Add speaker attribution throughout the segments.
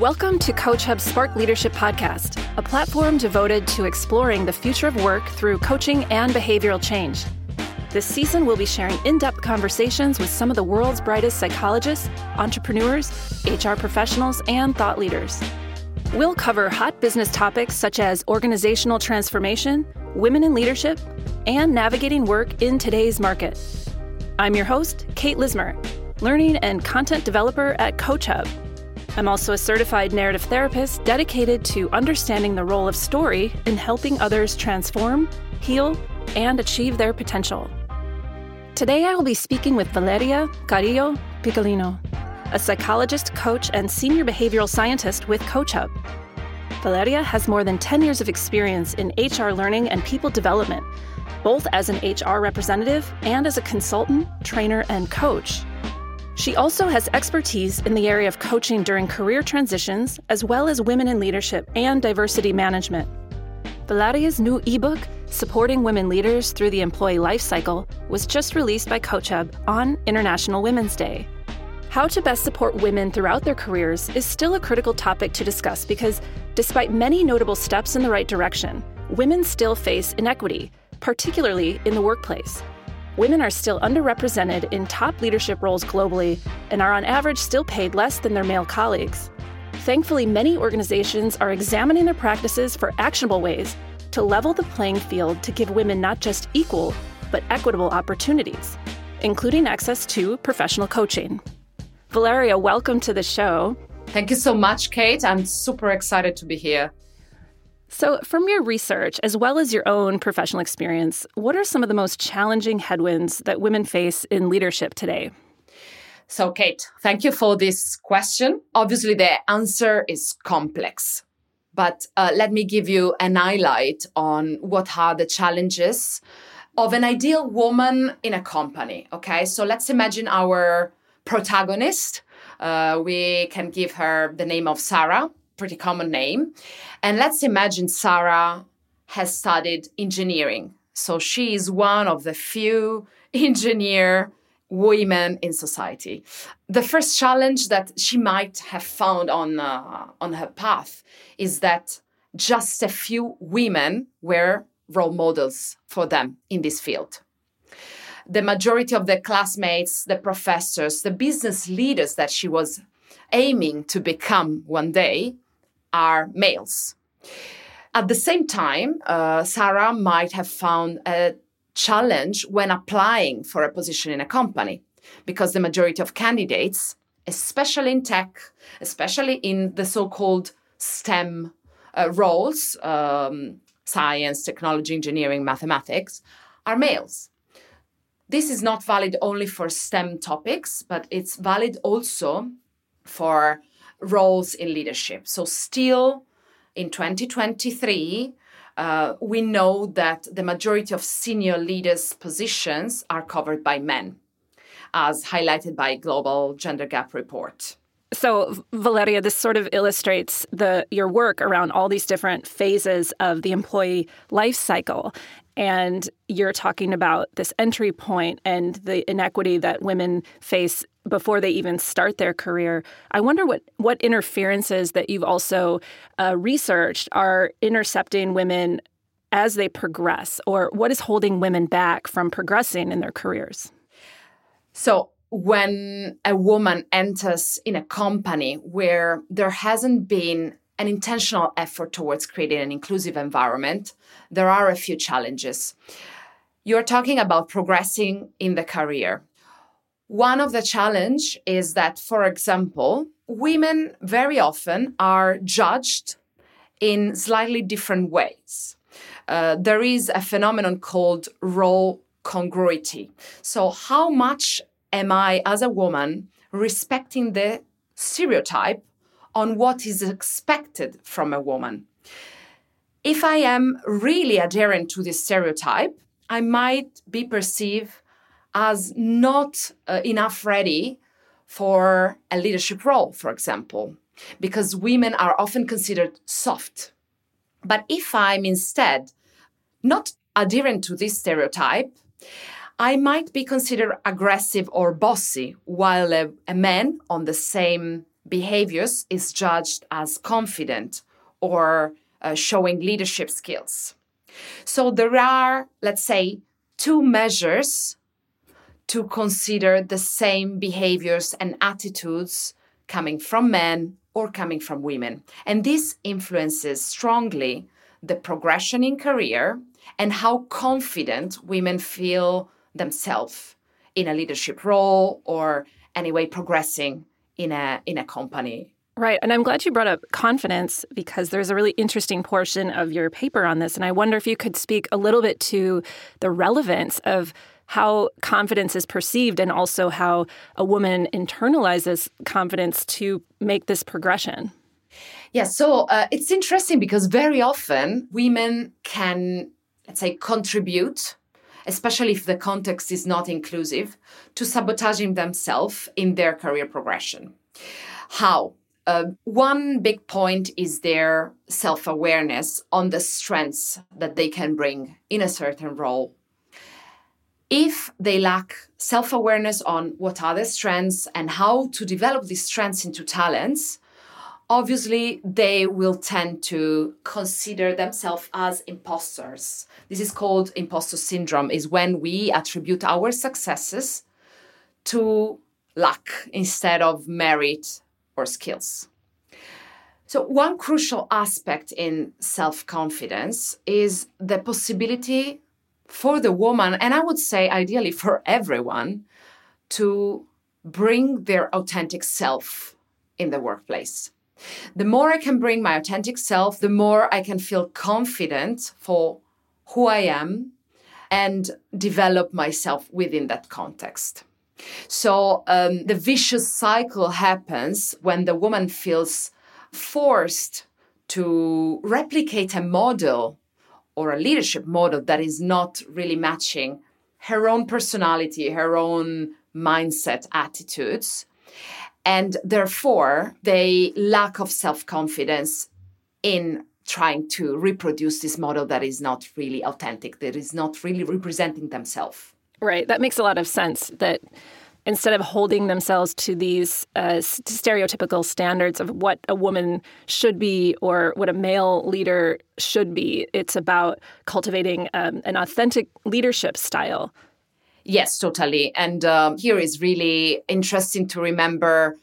Speaker 1: Welcome to Coach Hub's Spark Leadership Podcast, a platform devoted to exploring the future of work through coaching and behavioral change. This season, we'll be sharing in depth conversations with some of the world's brightest psychologists, entrepreneurs, HR professionals, and thought leaders. We'll cover hot business topics such as organizational transformation, women in leadership, and navigating work in today's market. I'm your host, Kate Leismer, learning and content developer at Coach Hub. I'm also a certified narrative therapist dedicated to understanding the role of story in helping others transform, heal, and achieve their potential. Today, I will be speaking with Valeria Cardillo Piccolino, a psychologist, coach, and senior behavioral scientist with Coach Hub. Valeria has more than 10 years of experience in HR learning and people development, both as an HR representative and as a consultant, trainer, and coach. She also has expertise in the area of coaching during career transitions, as well as women in leadership and diversity management. Valeria's new ebook, Supporting Women Leaders Through the Employee Life Cycle, was just released by Coach Hub on International Women's Day. How to best support women throughout their careers is still a critical topic to discuss because, despite many notable steps in the right direction, women still face inequity, particularly in the workplace. Women are still underrepresented in top leadership roles globally and are on average still paid less than their male colleagues. Thankfully, many organizations are examining their practices for actionable ways to level the playing field to give women not just equal, but equitable opportunities, including access to professional coaching. Valeria, welcome to the show.
Speaker 2: Thank you so much, Kate. I'm super excited to be here.
Speaker 1: So, from your research, as well as your own professional experience, what are some of the most challenging headwinds that women face in leadership today?
Speaker 2: So, Kate, thank you for this question. Obviously, the answer is complex, but uh, let me give you an highlight on what are the challenges of an ideal woman in a company. Okay, so let's imagine our protagonist. Uh, we can give her the name of Sarah pretty common name. And let's imagine Sarah has studied engineering. So she is one of the few engineer women in society. The first challenge that she might have found on, uh, on her path is that just a few women were role models for them in this field. The majority of the classmates, the professors, the business leaders that she was aiming to become one day are males. At the same time, uh, Sarah might have found a challenge when applying for a position in a company because the majority of candidates, especially in tech, especially in the so called STEM uh, roles um, science, technology, engineering, mathematics are males. This is not valid only for STEM topics, but it's valid also for roles in leadership. So, still in 2023, uh, we know that the majority of senior leaders' positions are covered by men, as highlighted by Global Gender Gap Report.
Speaker 1: So, Valeria, this sort of illustrates the your work around all these different phases of the employee life cycle. And you're talking about this entry point and the inequity that women face before they even start their career. I wonder what, what interferences that you've also uh, researched are intercepting women as they progress, or what is holding women back from progressing in their careers?
Speaker 2: So, when a woman enters in a company where there hasn't been an intentional effort towards creating an inclusive environment, there are a few challenges. You're talking about progressing in the career. One of the challenge is that, for example, women very often are judged in slightly different ways. Uh, there is a phenomenon called role congruity. So, how much am I, as a woman, respecting the stereotype on what is expected from a woman? If I am really adherent to this stereotype, I might be perceived as not uh, enough ready for a leadership role, for example, because women are often considered soft. But if I'm instead not adherent to this stereotype, I might be considered aggressive or bossy, while a, a man on the same behaviors is judged as confident or uh, showing leadership skills. So there are, let's say, two measures to consider the same behaviors and attitudes coming from men or coming from women. And this influences strongly the progression in career and how confident women feel themselves in a leadership role or anyway progressing in a in a company
Speaker 1: Right. And I'm glad you brought up confidence because there's a really interesting portion of your paper on this. And I wonder if you could speak a little bit to the relevance of how confidence is perceived and also how a woman internalizes confidence to make this progression.
Speaker 2: Yeah, so uh, it's interesting because very often women can, let's say, contribute, especially if the context is not inclusive, to sabotaging themselves in their career progression. How? Uh, one big point is their self awareness on the strengths that they can bring in a certain role if they lack self awareness on what are their strengths and how to develop these strengths into talents, obviously they will tend to consider themselves as imposters. This is called imposter syndrome, is when we attribute our successes to luck instead of merit or skills. So, one crucial aspect in self confidence is the possibility for the woman, and I would say ideally for everyone, to bring their authentic self in the workplace. The more I can bring my authentic self, the more I can feel confident for who I am and develop myself within that context. So um, the vicious cycle happens when the woman feels forced to replicate a model or a leadership model that is not really matching her own personality, her own mindset, attitudes. And therefore, they lack of self confidence in trying to reproduce this model that is not really authentic, that is not really representing themselves.
Speaker 1: Right. That makes a lot of sense that instead of holding themselves to these uh, stereotypical standards of what a woman should be or what a male leader should be, it's about cultivating um, an authentic leadership style.
Speaker 2: Yes, totally. And um, here is really interesting to remember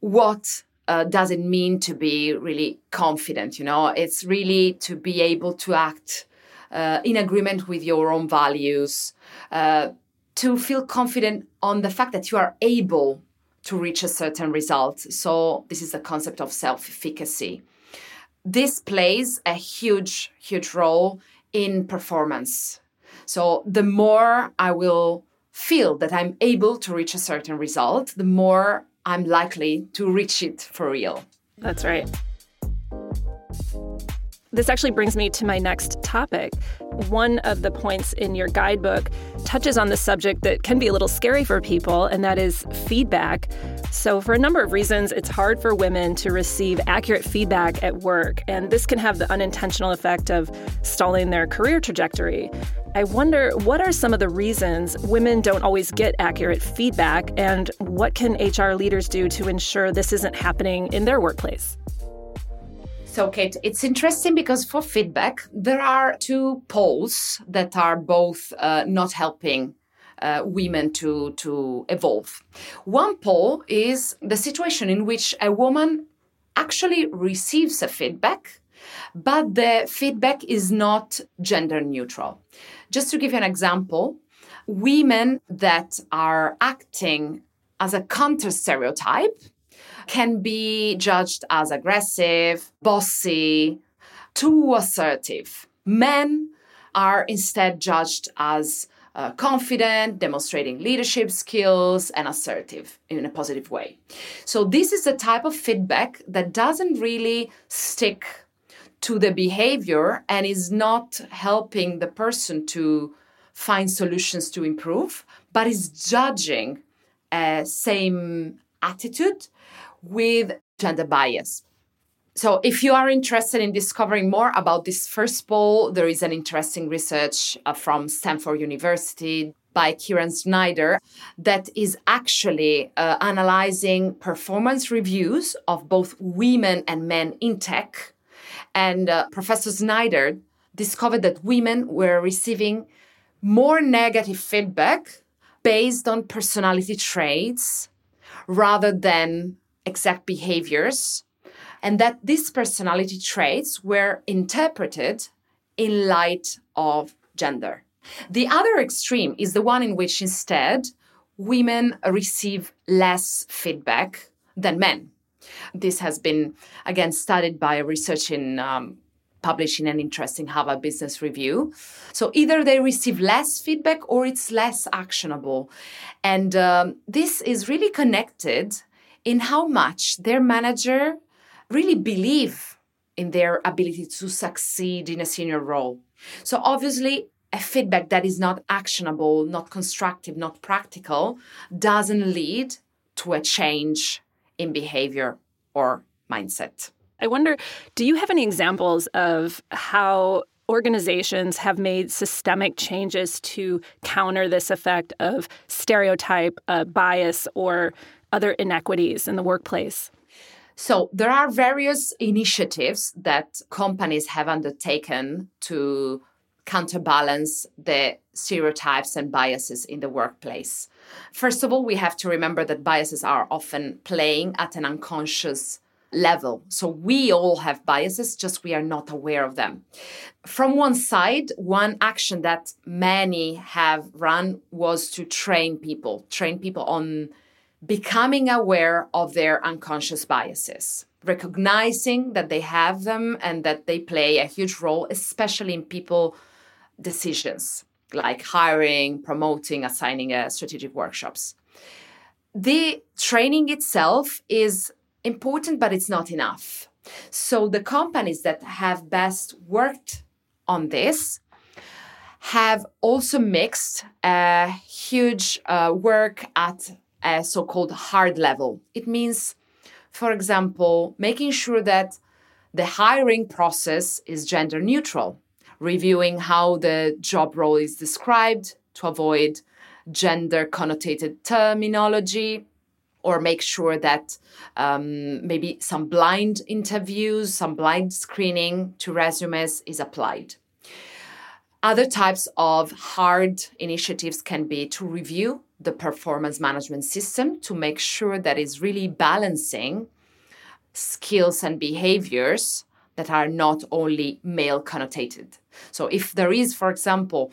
Speaker 2: what uh, does it mean to be really confident. You know, it's really to be able to act uh, in agreement with your own values. Uh, to feel confident on the fact that you are able to reach a certain result. So, this is the concept of self efficacy. This plays a huge, huge role in performance. So, the more I will feel that I'm able to reach a certain result, the more I'm likely to reach it for real.
Speaker 1: That's right. This actually brings me to my next topic. One of the points in your guidebook touches on the subject that can be a little scary for people, and that is feedback. So, for a number of reasons, it's hard for women to receive accurate feedback at work, and this can have the unintentional effect of stalling their career trajectory. I wonder what are some of the reasons women don't always get accurate feedback, and what can HR leaders do to ensure this isn't happening in their workplace?
Speaker 2: So, Kate, it's interesting because for feedback, there are two poles that are both uh, not helping uh, women to, to evolve. One pole is the situation in which a woman actually receives a feedback, but the feedback is not gender neutral. Just to give you an example, women that are acting as a counter stereotype can be judged as aggressive, bossy, too assertive. Men are instead judged as uh, confident, demonstrating leadership skills, and assertive in a positive way. So, this is the type of feedback that doesn't really stick to the behavior and is not helping the person to find solutions to improve, but is judging same attitude with gender bias. So, if you are interested in discovering more about this first pole, there is an interesting research uh, from Stanford University by Kieran Snyder that is actually uh, analyzing performance reviews of both women and men in tech. And uh, Professor Snyder discovered that women were receiving more negative feedback based on personality traits rather than exact behaviors, and that these personality traits were interpreted in light of gender. The other extreme is the one in which instead women receive less feedback than men. This has been again studied by a research in um, an interesting Harvard Business Review. So either they receive less feedback or it's less actionable, and um, this is really connected in how much their manager really believe in their ability to succeed in a senior role. So obviously a feedback that is not actionable, not constructive, not practical, doesn't lead to a change in behavior or mindset.
Speaker 1: I wonder do you have any examples of how organizations have made systemic changes to counter this effect of stereotype, uh, bias, or other inequities in the workplace?
Speaker 2: So, there are various initiatives that companies have undertaken to counterbalance the stereotypes and biases in the workplace. First of all, we have to remember that biases are often playing at an unconscious level. So we all have biases, just we are not aware of them. From one side, one action that many have run was to train people, train people on becoming aware of their unconscious biases recognizing that they have them and that they play a huge role, especially in people decisions like hiring, promoting, assigning uh, strategic workshops. The training itself is important, but it's not enough. So the companies that have best worked on this have also mixed a huge uh, work at a so called hard level. It means, for example, making sure that the hiring process is gender neutral reviewing how the job role is described to avoid gender connotated terminology or make sure that um, maybe some blind interviews, some blind screening to resumes is applied. Other types of hard initiatives can be to review the performance management system to make sure that it's really balancing skills and behaviors that are not only male connotated. So, if there is, for example,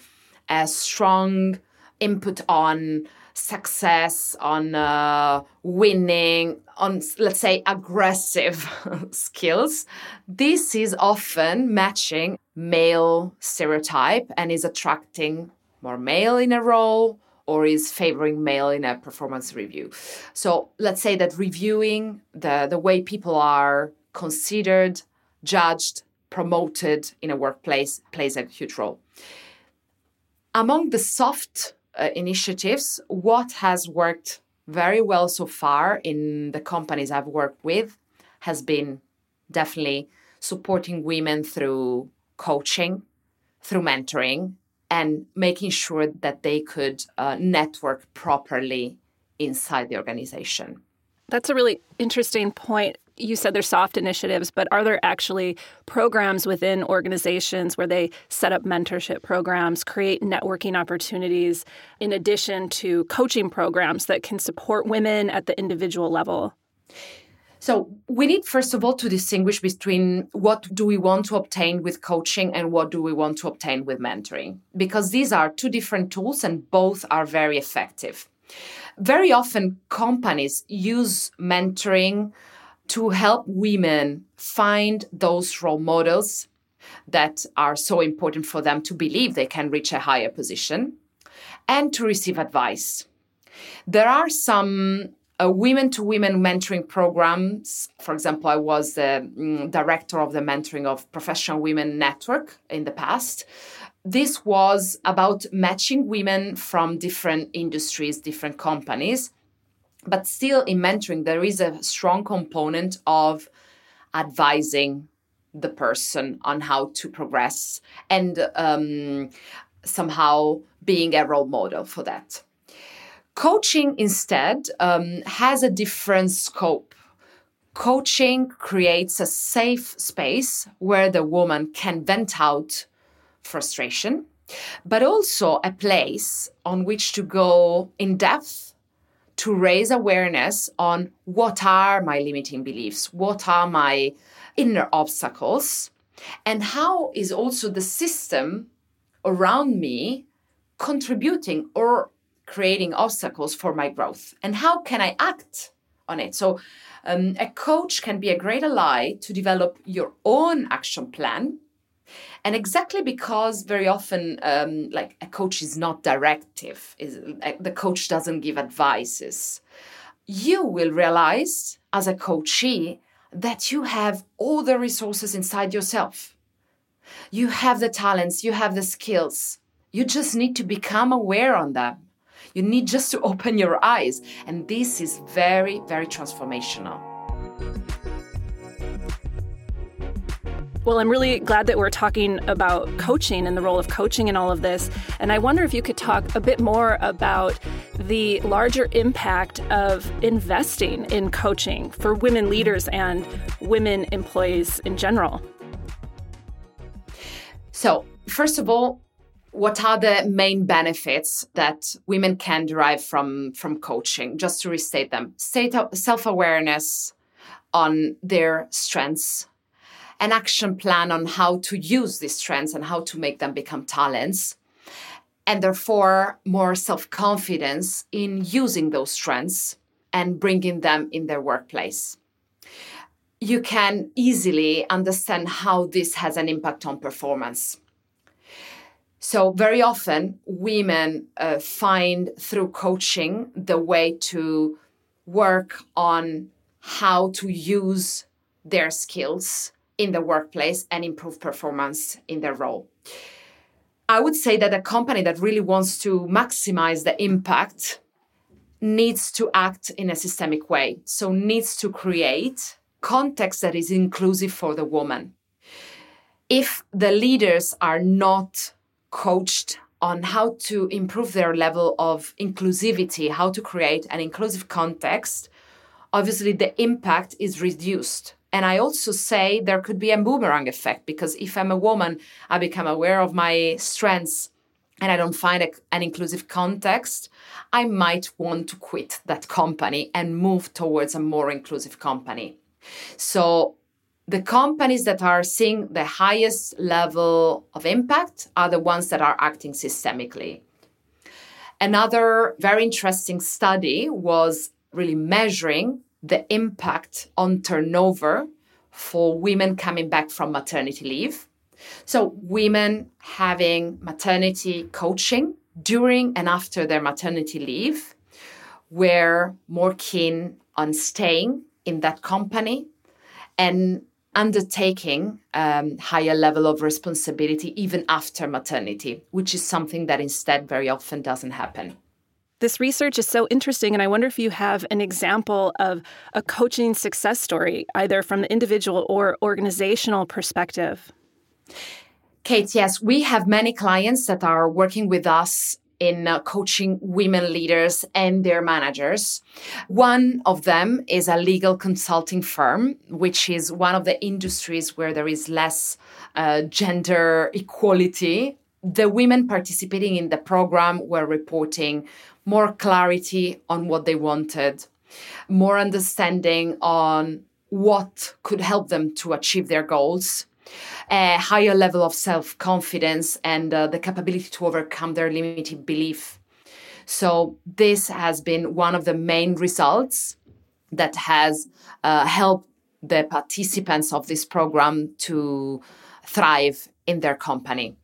Speaker 2: a strong input on success, on uh, winning, on, let's say, aggressive skills, this is often matching male stereotype and is attracting more male in a role or is favoring male in a performance review. So let's say that reviewing the, the way people are considered judged, promoted in a workplace plays a huge role. Among the soft uh, initiatives, what has worked very well so far in the companies I've worked with has been definitely supporting women through coaching, through mentoring, and making sure that they could uh, network properly inside the organization.
Speaker 1: That's a really interesting point you said they're soft initiatives, but are there actually programs within organizations where they set up mentorship programs, create networking opportunities, in addition to coaching programs that can support women at the individual level?
Speaker 2: So, we need first of all to distinguish between what do we want to obtain with coaching and what do we want to obtain with mentoring, because these are two different tools and both are very effective. Very often, companies use mentoring to help women find those role models that are so important for them to believe they can reach a higher position and to receive advice. There are some women to women mentoring programs. For example, I was the mm, director of the mentoring of Professional Women Network in the past. This was about matching women from different industries, different companies but still, in mentoring, there is a strong component of advising the person on how to progress and um, somehow being a role model for that. Coaching instead um, has a different scope. Coaching creates a safe space where the woman can vent out frustration, but also a place on which to go in depth to raise awareness on what are my limiting beliefs, what are my inner obstacles, and how is also the system around me contributing or creating obstacles for my growth and how can i act on it? So um, a coach can be a great ally to develop your own action plan and exactly because very often um, like a coach is not directive is the coach doesn't give advices you will realize as a coachee that you have all the resources inside yourself. You have the talents you have the skills. You just need to become aware on them. You need just to open your eyes. And this is very very transformational
Speaker 1: Well, I'm really glad that we're talking about coaching and the role of coaching in all of this. And I wonder if you could talk a bit more about the larger impact of investing in coaching for women leaders and women employees in general.
Speaker 2: So, first of all, what are the main benefits that women can derive from from coaching just to restate them self-awareness on their strengths an action plan on how to use these strengths and how to make them become talents and therefore more self-confidence in using those strengths and bringing them in their workplace. You can easily understand how this has an impact on performance. So, very often, women uh, find through coaching the way to work on how to use their skills in the workplace and improve performance in their role. I would say that a company that really wants to maximize the impact needs to act in a systemic way. So, needs to create context that is inclusive for the woman. If the leaders are not coached on how to improve their level of inclusivity, how to create an inclusive context, obviously the impact is reduced. And I also say there could be a boomerang effect because if I'm a woman, I become aware of my strengths and I don't find a, an inclusive context, I might want to quit that company and move towards a more inclusive company. So the companies that are seeing the highest level of impact are the ones that are acting systemically. Another very interesting study was really measuring the impact on turnover for women coming back from maternity leave. So, women having maternity coaching during and after their maternity leave were more keen on staying in that company and undertaking um, higher level of responsibility even after maternity, which is something that instead very often doesn't happen.
Speaker 1: This research is so interesting, and I wonder if you have an example of a coaching success story, either from the individual or organizational perspective.
Speaker 2: Kate, yes, we have many clients that are working with us in uh, coaching women leaders and their managers. One of them is a legal consulting firm, which is one of the industries where there is less uh, gender equality. The women participating in the program were reporting more clarity on what they wanted, more understanding on what could help them to achieve their goals a higher level of self confidence and uh, the capability to overcome their limiting belief. So, this has been one of the main results that has uh, helped the participants of this program to thrive in their company.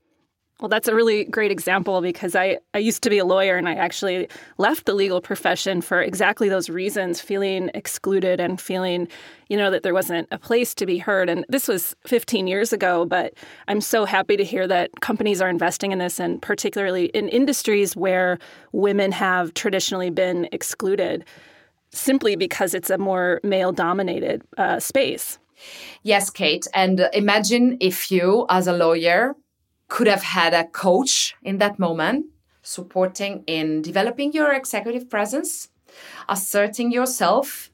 Speaker 1: Well, that's a really great example because I, I used to be a lawyer and I actually left the legal profession for exactly those reasons, feeling excluded and feeling, you know, that there wasn't a place to be heard. And this was 15 years ago, but I'm so happy to hear that companies are investing in this and particularly in industries where women have traditionally been excluded simply because it's a more male dominated uh, space.
Speaker 2: Yes, Kate. And imagine if you, as a lawyer, could have had a coach in that moment supporting in developing your executive presence, asserting yourself,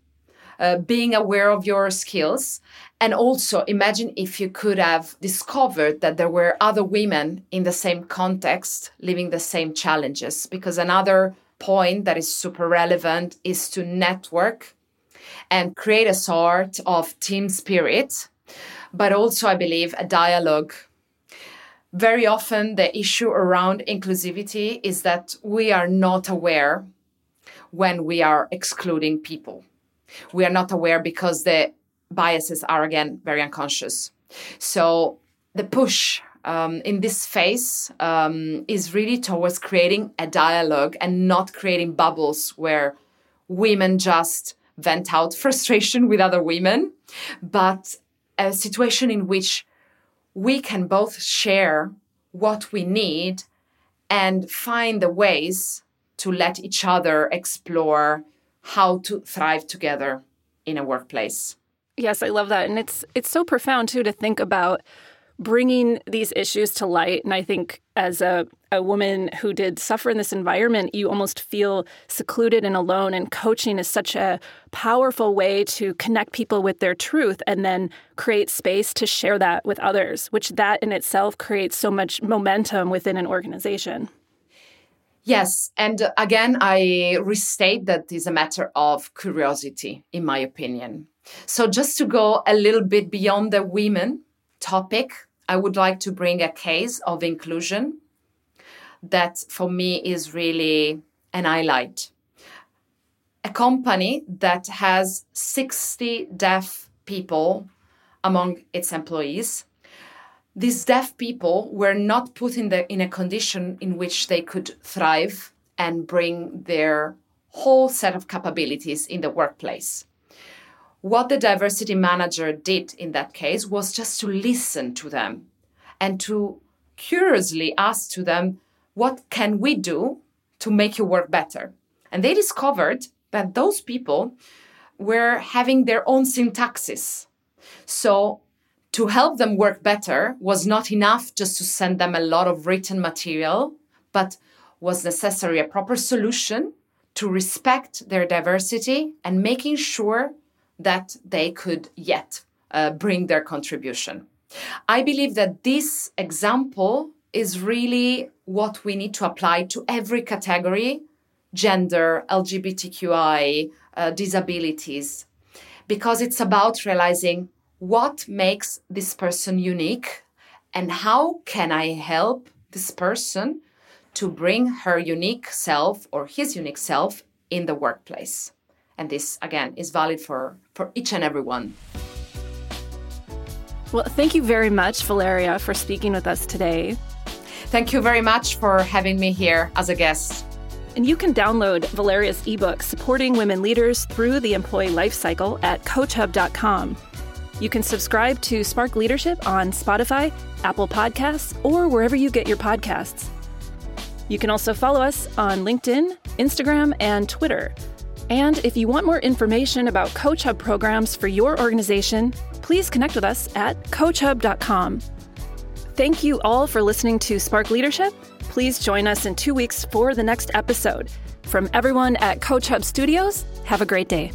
Speaker 2: uh, being aware of your skills. And also imagine if you could have discovered that there were other women in the same context living the same challenges. Because another point that is super relevant is to network and create a sort of team spirit, but also, I believe, a dialogue very often the issue around inclusivity is that we are not aware when we are excluding people. We are not aware because the biases are again very unconscious. So the push um, in this phase um, is really towards creating a dialogue and not creating bubbles where women just vent out frustration with other women, but a situation in which we can both share what we need and find the ways to let each other explore how to thrive together in a workplace.
Speaker 1: Yes, I love that. And it's it's so profound too to think about bringing these issues to light. And I think as a, a woman who did suffer in this environment, you almost feel secluded and alone. And coaching is such a powerful way to connect people with their truth and then create space to share that with others, which that in itself creates so much momentum within an organization.
Speaker 2: Yes. And again, I restate that is a matter of curiosity, in my opinion. So, just to go a little bit beyond the women topic, I would like to bring a case of inclusion that for me is really an highlight. A company that has 60 deaf people among its employees. These deaf people were not put in, the, in a condition in which they could thrive and bring their whole set of capabilities in the workplace. What the diversity manager did in that case was just to listen to them and to curiously ask to them, what can we do to make your work better? And they discovered that those people were having their own syntaxes. So to help them work better was not enough just to send them a lot of written material, but was necessary a proper solution to respect their diversity and making sure that they could yet uh, bring their contribution. I believe that this example is really what we need to apply to every category gender, LGBTQI, uh, disabilities, because it's about realizing what makes this person unique and how can I help this person to bring her unique self or his unique self in the workplace. And this, again, is valid for, for each and every one.
Speaker 1: Well, thank you very much, Valeria, for speaking with us today.
Speaker 2: Thank you very much for having me here as a guest.
Speaker 1: And you can download Valeria's ebook, Supporting Women Leaders Through the Employee Lifecycle, at CoachHub.com. You can subscribe to Spark Leadership on Spotify, Apple Podcasts, or wherever you get your podcasts. You can also follow us on LinkedIn, Instagram, and Twitter. And if you want more information about Coach Hub programs for your organization, please connect with us at CoachHub.com. Thank you all for listening to Spark Leadership. Please join us in two weeks for the next episode. From everyone at Coach Hub Studios, have a great day.